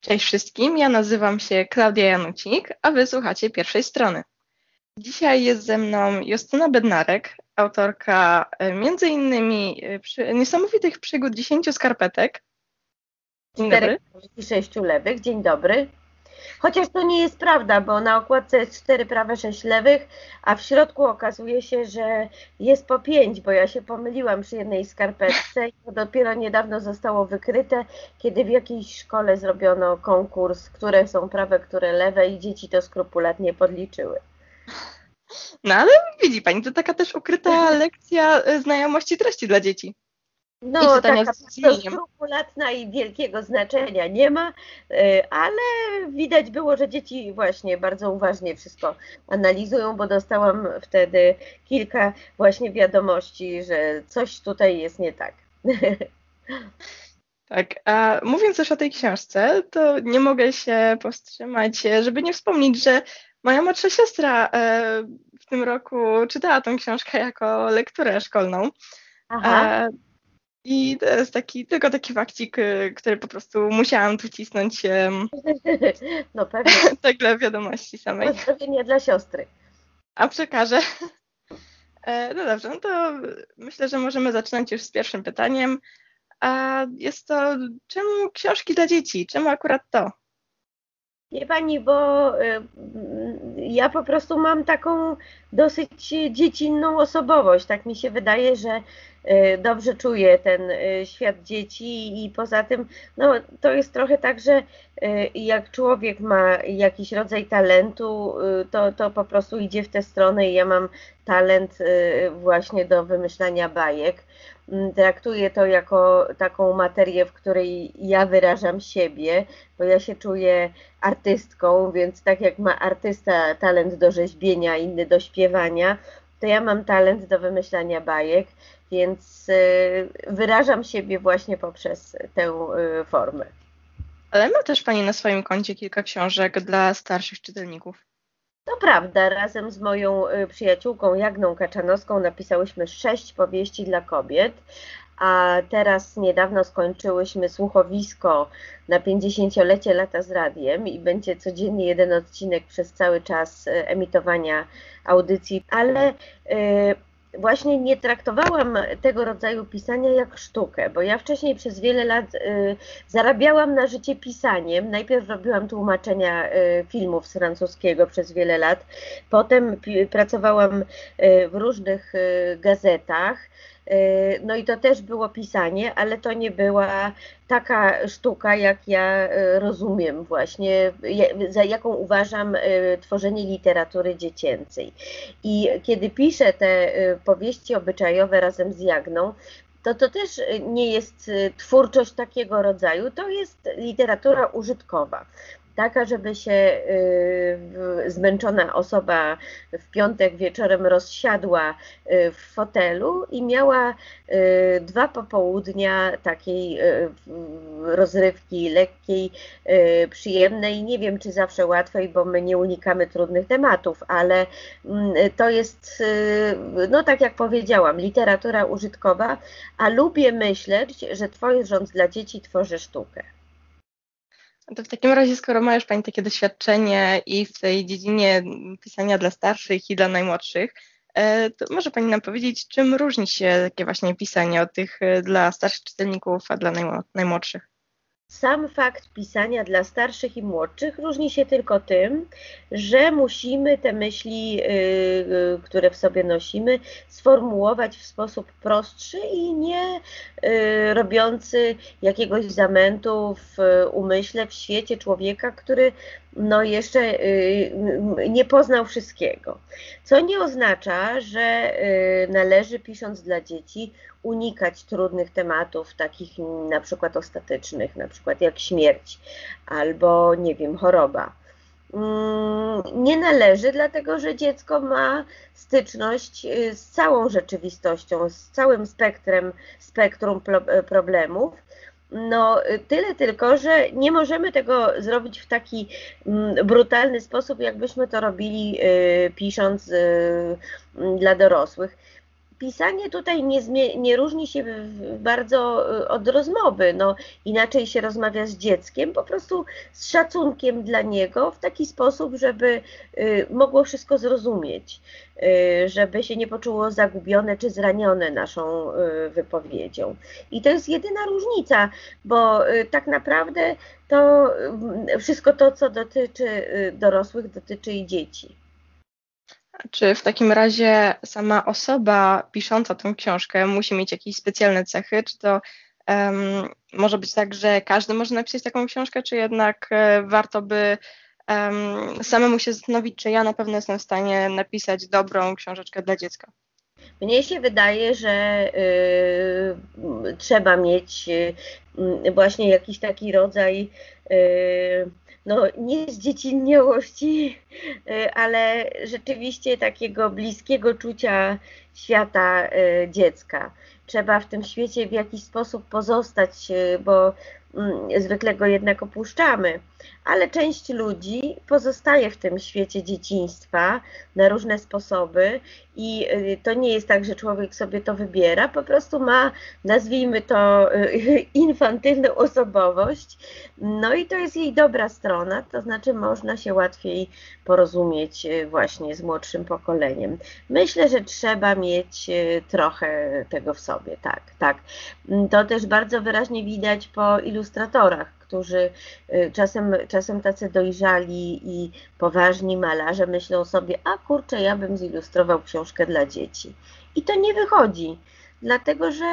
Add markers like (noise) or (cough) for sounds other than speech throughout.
Cześć wszystkim, ja nazywam się Klaudia Janucik, a wy słuchacie pierwszej strony. Dzisiaj jest ze mną Justyna Bednarek, autorka e, między innymi e, niesamowitych przygód 10 skarpetek. Dzień dobry. i 6 lewych. Dzień dobry. Chociaż to nie jest prawda, bo na okładce jest 4 prawe, 6 lewych, a w środku okazuje się, że jest po 5, bo ja się pomyliłam przy jednej skarpetce i to dopiero niedawno zostało wykryte, kiedy w jakiejś szkole zrobiono konkurs, które są prawe, które lewe i dzieci to skrupulatnie podliczyły. No ale widzi Pani, to taka też ukryta lekcja e, znajomości treści dla dzieci. No, taka skrupulatna i wielkiego znaczenia nie ma, e, ale widać było, że dzieci właśnie bardzo uważnie wszystko analizują, bo dostałam wtedy kilka właśnie wiadomości, że coś tutaj jest nie tak. (laughs) Tak, a mówiąc też o tej książce, to nie mogę się powstrzymać, żeby nie wspomnieć, że moja młodsza siostra e, w tym roku czytała tą książkę jako lekturę szkolną. Aha. I to jest taki, tylko taki fakcik, y, który po prostu musiałam tu cisnąć. (laughs) No pewnie. (laughs) tak dla wiadomości samej. Pozdrowienie dla siostry. A przekażę. E, no dobrze, no to myślę, że możemy zaczynać już z pierwszym pytaniem. A jest to, czemu książki dla dzieci? Czemu akurat to? Nie pani, bo y, ja po prostu mam taką dosyć dziecinną osobowość. Tak mi się wydaje, że y, dobrze czuję ten y, świat dzieci i poza tym, no to jest trochę tak, że jak człowiek ma jakiś rodzaj talentu, to, to po prostu idzie w tę stronę i ja mam talent właśnie do wymyślania bajek. Mm, traktuję to jako taką materię, w której ja wyrażam siebie, bo ja się czuję artystką, więc tak jak ma artysta talent do rzeźbienia, inny do śpiewania, to ja mam talent do wymyślania bajek, więc y, wyrażam siebie właśnie poprzez tę y, formę. Ale ma też Pani na swoim koncie kilka książek dla starszych czytelników. To prawda, razem z moją y, przyjaciółką Jagną Kaczanowską napisałyśmy sześć powieści dla kobiet, a teraz niedawno skończyłyśmy słuchowisko na 50-lecie lata z radiem i będzie codziennie jeden odcinek przez cały czas y, emitowania audycji, ale y, właśnie nie traktowałam tego rodzaju pisania jak sztukę, bo ja wcześniej przez wiele lat y, zarabiałam na życie pisaniem. Najpierw robiłam tłumaczenia y, filmów z francuskiego przez wiele lat, potem pracowałam y, w różnych y, gazetach. Y, no i to też było pisanie, ale to nie była taka sztuka, jak ja y, rozumiem właśnie, za jaką uważam y, tworzenie literatury dziecięcej. I kiedy piszę te powieści obyczajowe razem z Jagną, to to też nie jest twórczość takiego rodzaju, to jest literatura użytkowa taka, żeby się y, zmęczona osoba w piątek wieczorem rozsiadła y, w fotelu i miała y, dwa popołudnia takiej rozrywki lekkiej, przyjemnej. Nie wiem, czy zawsze łatwej, bo my nie unikamy trudnych tematów, ale mm, to jest, no tak jak powiedziałam, literatura użytkowa, a lubię myśleć, że tworząc dla dzieci tworzę sztukę. To w takim razie, skoro ma już Pani takie doświadczenie i w tej dziedzinie pisania dla starszych i dla najmłodszych, e, to może Pani nam powiedzieć, czym różni się takie właśnie pisanie od tych e, dla starszych czytelników, a dla najmłodszych? Sam fakt pisania dla starszych i młodszych różni się tylko tym, że musimy te myśli, y, y, które w sobie nosimy, sformułować w sposób prostszy i nie y, robiący jakiegoś zamętu w umyśle, w świecie człowieka, który no jeszcze nie poznał wszystkiego. Co nie oznacza, że należy pisząc dla dzieci unikać trudnych tematów, takich na przykład ostatecznych, na przykład jak śmierć albo, nie wiem, choroba. Mm, nie należy, dlatego że dziecko ma styczność y, z całą rzeczywistością, z całym spektrem, spektrum problemów. No, tyle tylko, że nie możemy tego zrobić w taki mm, brutalny sposób, jakbyśmy to robili y, pisząc y, dla dorosłych pisanie tutaj nie, nie różni się bardzo y, od rozmowy. No, inaczej się rozmawia z dzieckiem, po prostu z szacunkiem dla niego, w taki sposób, żeby y, mogło wszystko zrozumieć, y, żeby się nie poczuło zagubione czy zranione naszą wypowiedzią. I to jest jedyna różnica, bo tak naprawdę to wszystko to, co dotyczy dorosłych, dotyczy i dzieci. Czy w takim razie sama osoba pisząca tą książkę musi mieć jakieś specjalne cechy? Czy to um, może być tak, że każdy może napisać taką książkę, czy jednak e, warto by um, samemu się zastanowić, czy ja na pewno jestem w stanie napisać dobrą książeczkę dla dziecka? Mnie się wydaje, że y, trzeba mieć y, właśnie jakiś taki rodzaj no nie z dziecinniałości, y, ale rzeczywiście takiego bliskiego czucia świata y, dziecka. Trzeba w tym świecie w jakiś sposób pozostać, y, bo zwykle go jednak opuszczamy ale część ludzi pozostaje w tym świecie dzieciństwa na różne sposoby i y, to nie jest tak, że człowiek sobie to wybiera, po prostu ma, nazwijmy to, y, (laughs) infantylną osobowość, no i to jest jej dobra strona, to znaczy można się łatwiej porozumieć y, właśnie z młodszym pokoleniem. Myślę, że trzeba mieć trochę tego w sobie, tak, tak. To też bardzo wyraźnie widać po ilustratorach, którzy y, czasem, czasem tacy dojrzali i poważni malarze myślą sobie, a kurczę, ja bym zilustrował książkę dla dzieci. I to nie wychodzi, dlatego że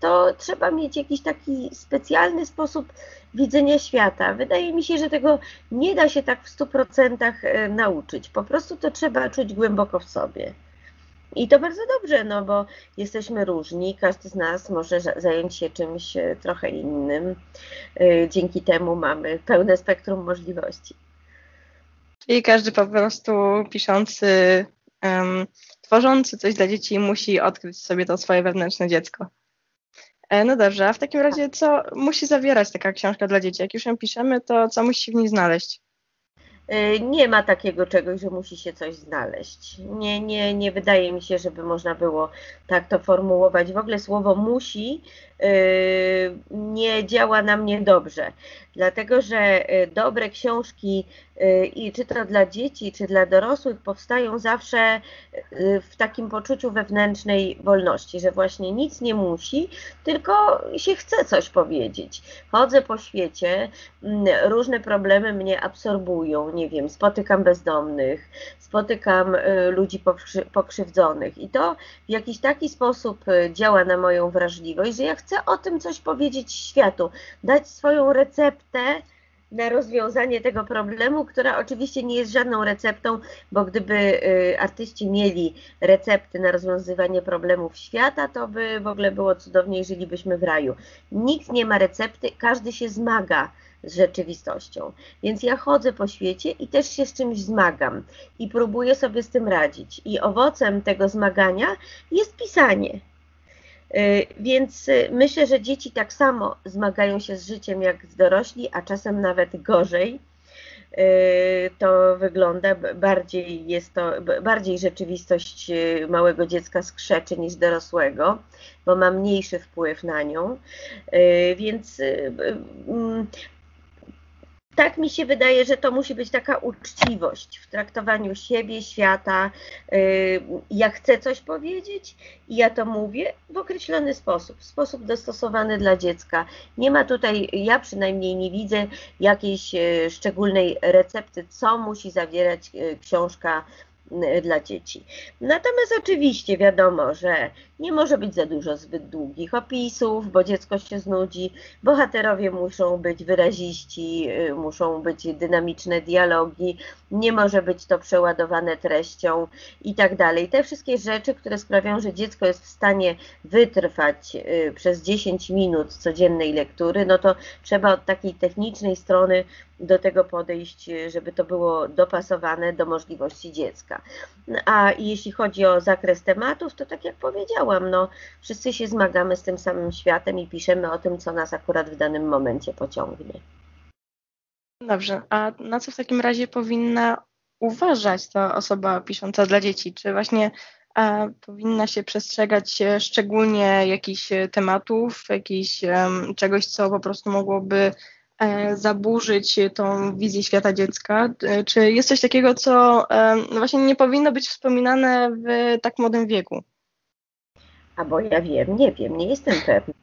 to trzeba mieć jakiś taki specjalny sposób widzenia świata. Wydaje mi się, że tego nie da się tak w stu procentach y, nauczyć. Po prostu to trzeba czuć głęboko w sobie. I to bardzo dobrze, no bo jesteśmy różni, każdy z nas może zająć się czymś e, trochę innym. E, dzięki temu mamy pełne spektrum możliwości. Czyli każdy po prostu piszący, um, tworzący coś dla dzieci musi odkryć sobie to swoje wewnętrzne dziecko. E, no dobrze, a w takim razie co musi zawierać taka książka dla dzieci? Jak już ją piszemy, to co musi w niej znaleźć? Y, nie ma takiego czegoś, że musi się coś znaleźć. Nie, nie, nie wydaje mi się, żeby można było tak to formułować. W ogóle słowo musi nie działa na mnie dobrze, dlatego że y, dobre książki i czy to dla dzieci, czy dla dorosłych powstają zawsze w takim poczuciu wewnętrznej wolności, że właśnie nic nie musi, tylko się chce coś powiedzieć. Chodzę po świecie, mm, różne problemy mnie absorbują, nie wiem, spotykam bezdomnych, spotykam y, ludzi pokrzywdzonych i to w jakiś taki sposób y, działa na moją wrażliwość, że ja chcę o tym coś powiedzieć światu, dać swoją receptę na rozwiązanie tego problemu, która oczywiście nie jest żadną receptą, bo gdyby y, artyści mieli recepty na rozwiązywanie problemów świata, to by w ogóle było cudownie, żylibyśmy w raju. Nikt nie ma recepty, każdy się zmaga z rzeczywistością. Więc ja chodzę po świecie i też się z czymś zmagam i próbuję sobie z tym radzić. I owocem tego zmagania jest pisanie. Y, więc y, myślę, że dzieci tak samo zmagają się z życiem jak z dorośli, a czasem nawet gorzej. Y, to wygląda bardziej jest to bardziej rzeczywistość małego dziecka skrzeczy niż dorosłego, bo ma mniejszy wpływ na nią. Więc mm, tak mi się wydaje, że to musi być taka uczciwość w traktowaniu siebie, świata. Y, ja chcę coś powiedzieć i ja to mówię w określony sposób, w sposób dostosowany dla dziecka. Nie ma tutaj, ja przynajmniej nie widzę jakiejś y, szczególnej recepty, co musi zawierać y, książka dla dzieci. Natomiast oczywiście wiadomo, że nie może być za dużo zbyt długich opisów, bo dziecko się znudzi. Bohaterowie muszą być wyraziści, y, muszą być dynamiczne dialogi, nie może być to przeładowane treścią i tak dalej. Te wszystkie rzeczy, które sprawiają, że dziecko jest w stanie wytrwać y, przez 10 minut codziennej lektury, no to trzeba od takiej technicznej strony do tego podejść, żeby to było dopasowane do możliwości dziecka. A jeśli chodzi o zakres tematów, to tak jak powiedziałam, no, wszyscy się zmagamy z tym samym światem i piszemy o tym, co nas akurat w danym momencie pociągnie. Dobrze, a na co w takim razie powinna uważać ta osoba pisząca dla dzieci? Czy właśnie powinna się przestrzegać szczególnie jakichś tematów, jakichś czegoś, co po prostu mogłoby e, zaburzyć tą wizję świata dziecka? Czy jest coś takiego, co no właśnie nie powinno być wspominane w tak młodym wieku? A bo ja wiem, nie wiem, nie jestem pewna.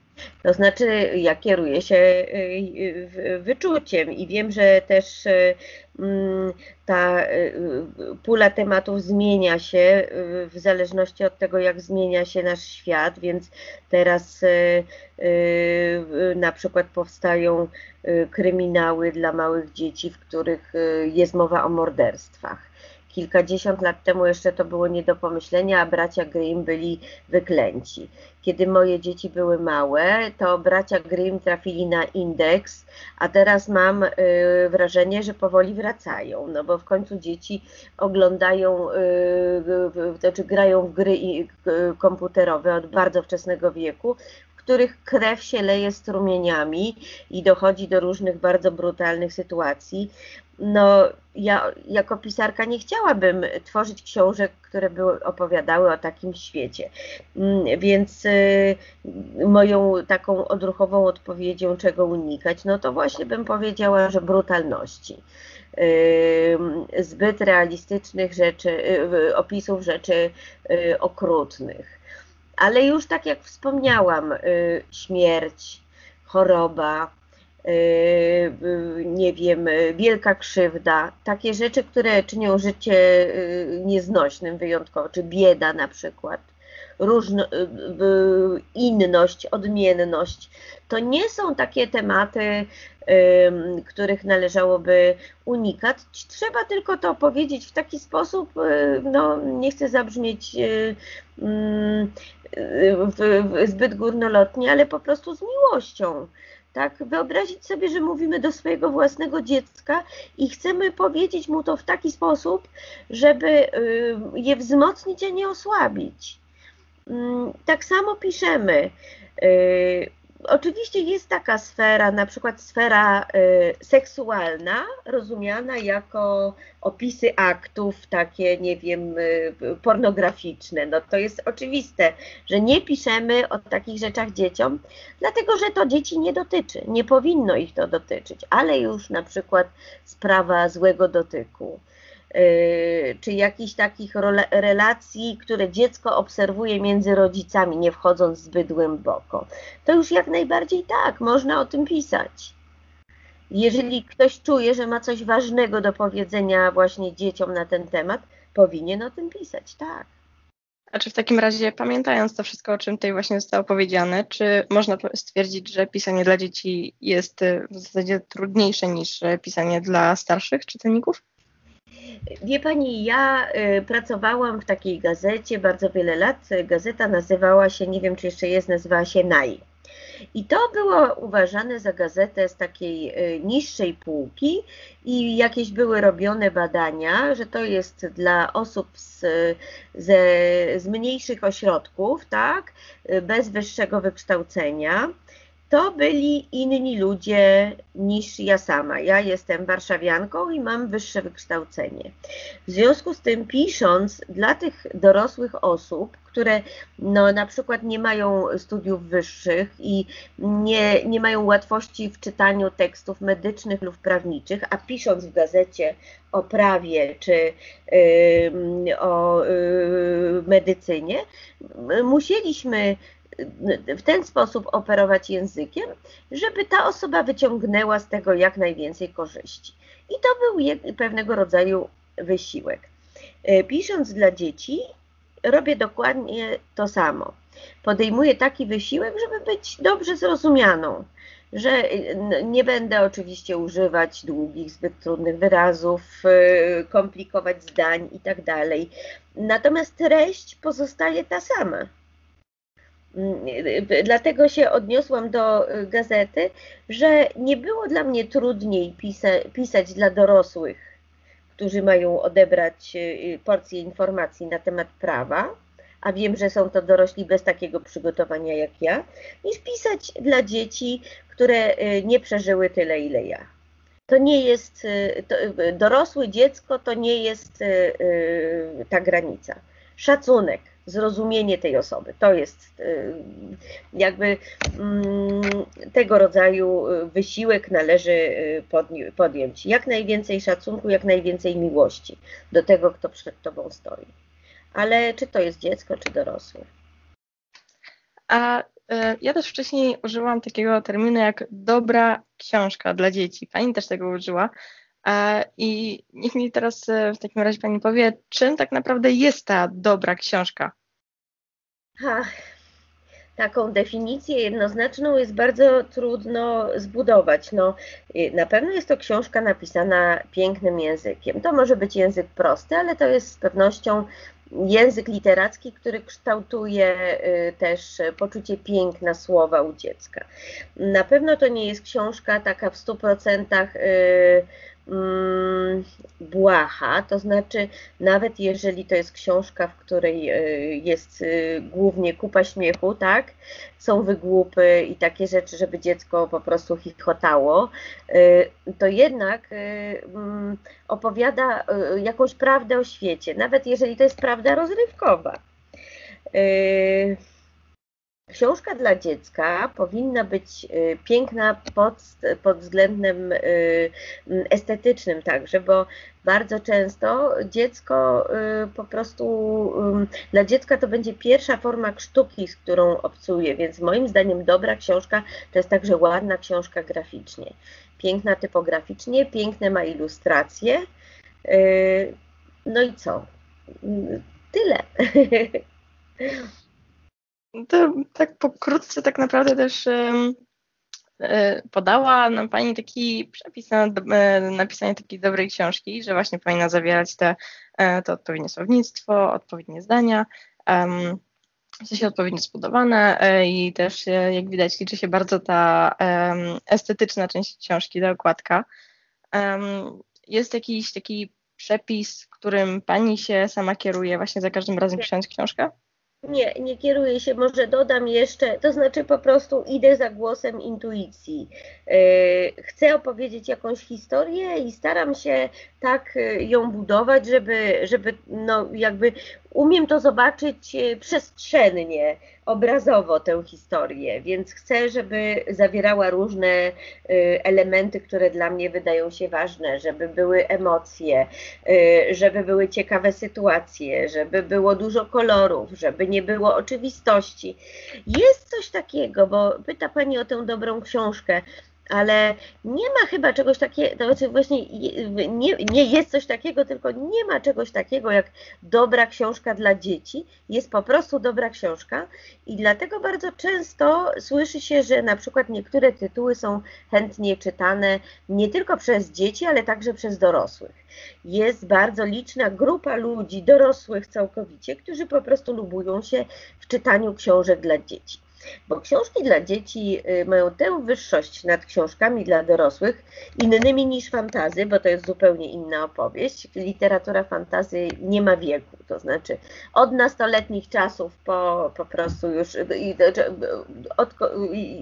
To znaczy, ja kieruję się y, y, wyczuciem i wiem, że też y, mm, ta pula tematów zmienia się w zależności od tego, jak zmienia się nasz świat, więc teraz na przykład powstają kryminały dla małych dzieci, w których jest mowa o morderstwach Kilkadziesiąt lat temu jeszcze to było nie do pomyślenia, a bracia Grimm byli wyklęci. Kiedy moje dzieci były małe, to bracia Grimm trafili na indeks, a teraz mam y, wrażenie, że powoli wracają, no bo w końcu dzieci oglądają, y, znaczy grają w gry komputerowe od bardzo wczesnego wieku, w których krew się leje strumieniami i dochodzi do różnych bardzo brutalnych sytuacji no, ja jako pisarka nie chciałabym tworzyć książek, które by opowiadały o takim świecie. Mm, więc y, moją taką odruchową odpowiedzią, czego unikać, no to właśnie bym powiedziała, że brutalności. Y, zbyt realistycznych rzeczy, y, opisów rzeczy okrutnych. Ale już tak jak wspomniałam, śmierć, choroba, nie wiem, wielka krzywda, takie rzeczy, które czynią życie yy, nieznośnym wyjątkowo, czy bieda na przykład, różno, inność, odmienność, to nie są takie tematy, których należałoby unikać. Trzeba tylko to powiedzieć w taki sposób, no nie chcę zabrzmieć zbyt górnolotnie, ale po prostu z miłością tak? Wyobrazić sobie, że mówimy do swojego własnego dziecka i chcemy powiedzieć mu to w taki sposób, żeby y, je wzmocnić, a nie osłabić. Mm, tak samo piszemy. Oczywiście jest taka sfera, na przykład sfera y, seksualna, rozumiana jako opisy aktów, takie, nie wiem, y, pornograficzne. No to jest oczywiste, że nie piszemy o takich rzeczach dzieciom, dlatego że to dzieci nie dotyczy, nie powinno ich to dotyczyć, ale już na przykład sprawa złego dotyku czy jakichś takich relacji, które dziecko obserwuje między rodzicami, nie wchodząc zbyt głęboko. To już jak najbardziej tak, można o tym pisać. Jeżeli ktoś czuje, że ma coś ważnego do powiedzenia właśnie dzieciom na ten temat, powinien o tym pisać, tak. A czy w takim razie, pamiętając to wszystko, o czym tutaj właśnie zostało powiedziane, czy można stwierdzić, że pisanie dla dzieci jest w zasadzie trudniejsze niż pisanie dla starszych czytelników? Wie Pani, ja y, pracowałam w takiej gazecie bardzo wiele lat. Gazeta nazywała się, nie wiem czy jeszcze jest, nazywała się NAI. I to było uważane za gazetę z takiej y, niższej półki i jakieś były robione badania, że to jest dla osób z, ze, z mniejszych ośrodków, tak, y, bez wyższego wykształcenia to byli inni ludzie niż ja sama. Ja jestem warszawianką i mam wyższe wykształcenie. W związku z tym, pisząc dla tych dorosłych osób, które no, na przykład nie mają studiów wyższych i nie, nie mają łatwości w czytaniu tekstów medycznych lub prawniczych, a pisząc w gazecie o prawie czy yy, o yy, medycynie, musieliśmy w ten sposób operować językiem, żeby ta osoba wyciągnęła z tego jak najwięcej korzyści. I to był pewnego rodzaju wysiłek. E, pisząc dla dzieci, robię dokładnie to samo. Podejmuję taki wysiłek, żeby być dobrze zrozumianą, że nie będę oczywiście używać długich, zbyt trudnych wyrazów, e, komplikować zdań itd. Tak Natomiast treść pozostaje ta sama. Dlatego się odniosłam do gazety, że nie było dla mnie trudniej pisa pisać dla dorosłych, którzy mają odebrać y, porcję informacji na temat prawa, a wiem, że są to dorośli bez takiego przygotowania jak ja, niż pisać dla dzieci, które y, nie przeżyły tyle, ile ja. To nie jest, y, to, dorosłe dziecko to nie jest ta granica. Szacunek zrozumienie tej osoby. To jest y, jakby mm, tego rodzaju wysiłek należy y, podjąć. Jak najwięcej szacunku, jak najwięcej miłości do tego, kto przed Tobą stoi. Ale czy to jest dziecko, czy dorosły? A ja też wcześniej użyłam takiego terminu jak dobra książka dla dzieci. Pani też tego użyła. E, I niech mi teraz e, w takim razie Pani powie, czym tak naprawdę jest ta dobra książka? Ha, taką definicję jednoznaczną jest bardzo trudno zbudować. No, na pewno jest to książka napisana pięknym językiem. To może być język prosty, ale to jest z pewnością język literacki, który kształtuje y, też poczucie piękna słowa u dziecka. Na pewno to nie jest książka taka w 100% Mm, błaha, to znaczy nawet jeżeli to jest książka, w której e, jest e, głównie kupa śmiechu, tak, są wygłupy i takie rzeczy, żeby dziecko po prostu chichotało, e, to jednak mm, opowiada jakąś prawdę o świecie, nawet jeżeli to jest prawda rozrywkowa. Książka dla dziecka powinna być y, piękna pod, pod względem y, estetycznym także, bo bardzo często dziecko y, po prostu, dla dziecka to będzie pierwsza forma sztuki, z którą obcuje, więc moim zdaniem dobra książka to jest także ładna książka graficznie. Piękna typograficznie, piękne ma ilustracje. No i co? Tyle. (laughs) To tak pokrótce tak naprawdę też e, podała nam Pani taki przepis na e, napisanie takiej dobrej książki, że właśnie powinna zawierać te, e, to odpowiednie słownictwo, odpowiednie zdania, w sensie odpowiednio zbudowane i też jak widać liczy się bardzo ta estetyczna część książki, ta okładka. Jest jakiś taki przepis, którym Pani się sama kieruje właśnie za każdym razem pisząc książkę? Nie, nie kieruję się, może dodam jeszcze, to znaczy po prostu idę za głosem intuicji. E, chcę opowiedzieć jakąś historię i staram się tak e, ją budować, żeby, żeby no jakby umiem to zobaczyć e, przestrzennie, obrazowo tę historię, więc chcę, żeby zawierała różne e, elementy, które dla mnie wydają się ważne, żeby były emocje, e, żeby były ciekawe sytuacje, żeby było dużo kolorów, żeby nie było oczywistości. Jest coś takiego, bo pyta Pani o tę dobrą książkę ale nie ma chyba czegoś takiego, to znaczy właśnie nie, nie jest coś takiego, tylko nie ma czegoś takiego jak dobra książka dla dzieci, jest po prostu dobra książka i dlatego bardzo często słyszy się, że na przykład niektóre tytuły są chętnie czytane nie tylko przez dzieci, ale także przez dorosłych. Jest bardzo liczna grupa ludzi, dorosłych całkowicie, którzy po prostu lubują się w czytaniu książek dla dzieci. Bo książki dla dzieci y, mają tę wyższość nad książkami dla dorosłych, innymi niż fantazy, bo to jest zupełnie inna opowieść. Literatura fantazy nie ma wieku, to znaczy od nastoletnich czasów po, po prostu już od,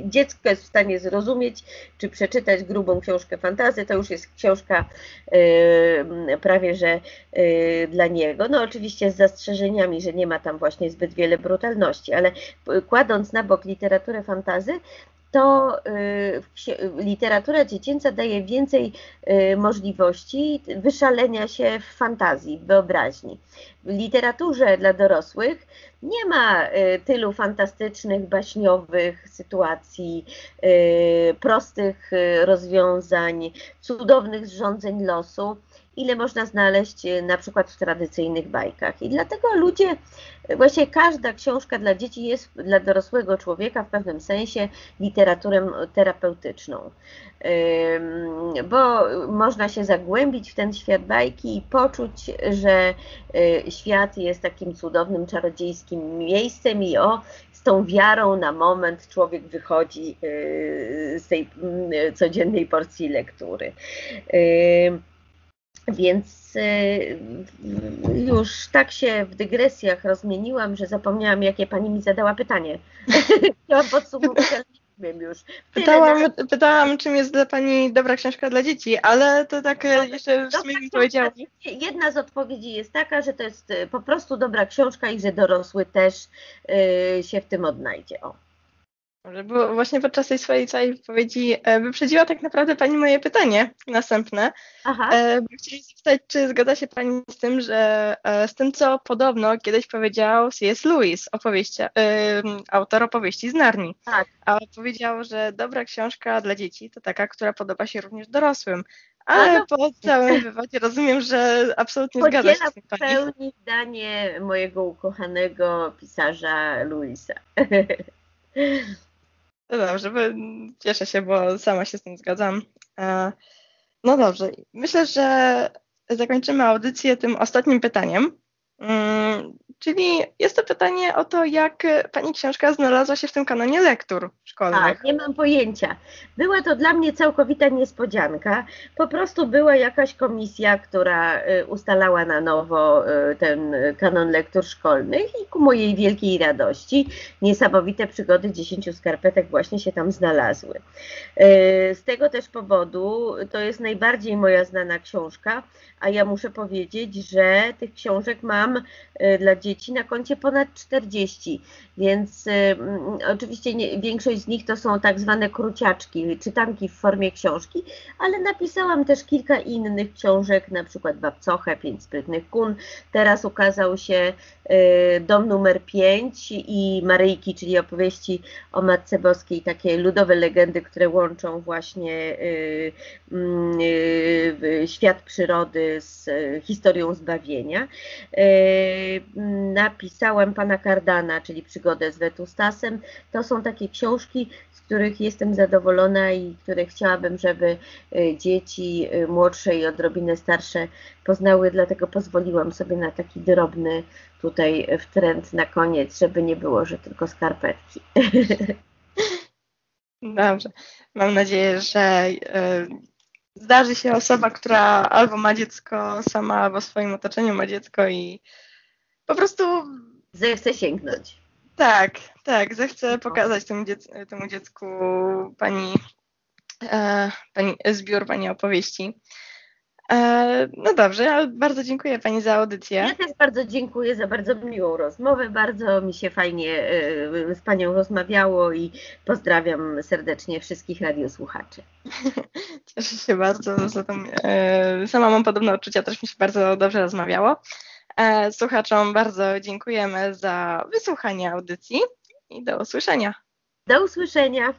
dziecko jest w stanie zrozumieć, czy przeczytać grubą książkę fantazy, to już jest książka y, prawie że y, dla niego. No oczywiście z zastrzeżeniami, że nie ma tam właśnie zbyt wiele brutalności, ale kładąc na bok literaturę fantazy, to y, literatura dziecięca daje więcej y, możliwości wyszalenia się w fantazji, w wyobraźni. W literaturze dla dorosłych nie ma y, tylu fantastycznych, baśniowych sytuacji, prostych rozwiązań, cudownych zrządzeń losu ile można znaleźć e, na przykład w tradycyjnych bajkach. I dlatego ludzie, e, właśnie każda książka dla dzieci jest dla dorosłego człowieka w pewnym sensie literaturą terapeutyczną. Bo można się zagłębić w ten świat bajki i poczuć, że e, świat jest takim cudownym, czarodziejskim miejscem i o, z tą wiarą na moment człowiek wychodzi z tej codziennej porcji lektury. Więc y, już tak się w dygresjach rozmieniłam, że zapomniałam, jakie pani mi zadała pytanie. (laughs) Chciałam podsumować, już. Pytałam, pytałam, czym jest dla Pani dobra książka dla dzieci, ale to tak e, jeszcze w sumie mi powiedziała. Jedna z odpowiedzi jest taka, że to jest e, po prostu dobra książka i że dorosły też y, się w tym odnajdzie. O. Bo właśnie podczas tej swojej całej wypowiedzi e, wyprzedziła tak naprawdę Pani moje pytanie następne. Aha. E, chciałam zapytać, czy zgadza się Pani z tym, że e, z tym, co podobno kiedyś powiedział C.S. Lewis, opowieści, autor opowieści z Narni. Tak. A powiedział, że dobra książka dla dzieci to taka, która podoba się również dorosłym. Ale no, po całym wywodzie rozumiem, że absolutnie zgadza się z tym w pełni zdanie mojego ukochanego pisarza Louisa. (laughs) No dobrze, cieszę się, bo sama się z tym zgadzam. E, no dobrze, myślę, że zakończymy audycję tym ostatnim pytaniem. Mm, czyli jest to pytanie o to, jak Pani książka znalazła się w tym kanonie lektur szkolnych. Tak, nie mam pojęcia. Była to dla mnie całkowita niespodzianka. Po prostu była jakaś komisja, która y, ustalała na nowo y, ten kanon lektur szkolnych i ku mojej wielkiej radości niesamowite przygody dziesięciu skarpetek właśnie się tam znalazły. Y, z tego też powodu to jest najbardziej moja znana książka, a ja muszę powiedzieć, że tych książek mam y, dla dzieci na koncie ponad 40, więc y, mm, oczywiście nie, większość z nich to są tak zwane kruciaczki, czytanki w formie książki, ale napisałam też kilka innych książek, na przykład Babcochę, Pięć sprytnych kun, teraz ukazał się y, Dom numer 5 i Maryjki, czyli opowieści o Matce Boskiej, takie ludowe legendy, które łączą właśnie mm, świat przyrody z historią zbawienia. E, napisałam Pana Kardana, czyli Przygodę z Wetustasem. To są takie książki, z których jestem zadowolona i które chciałabym, żeby e, dzieci e, młodsze i odrobinę starsze poznały, dlatego pozwoliłam sobie na taki drobny tutaj wtręt na koniec, żeby nie było, że tylko skarpetki. Dobrze. Mam nadzieję, że zdarzy się osoba, która albo ma dziecko sama, albo w swoim otoczeniu ma dziecko i po prostu... Zechce sięgnąć. Tak, tak, zechce pokazać temu, dziec temu dziecku pani, e, pani zbiór, pani opowieści. E, no dobrze, ja bardzo dziękuję Pani za audycję. Ja też bardzo dziękuję za bardzo miłą rozmowę. Bardzo mi się fajnie e, z Panią rozmawiało i pozdrawiam serdecznie wszystkich radiosłuchaczy. (laughs) Cieszę się bardzo za tą. E, sama mam podobne odczucia, też mi się bardzo dobrze rozmawiało. Słuchaczom bardzo dziękujemy za wysłuchanie audycji i do usłyszenia. Do usłyszenia.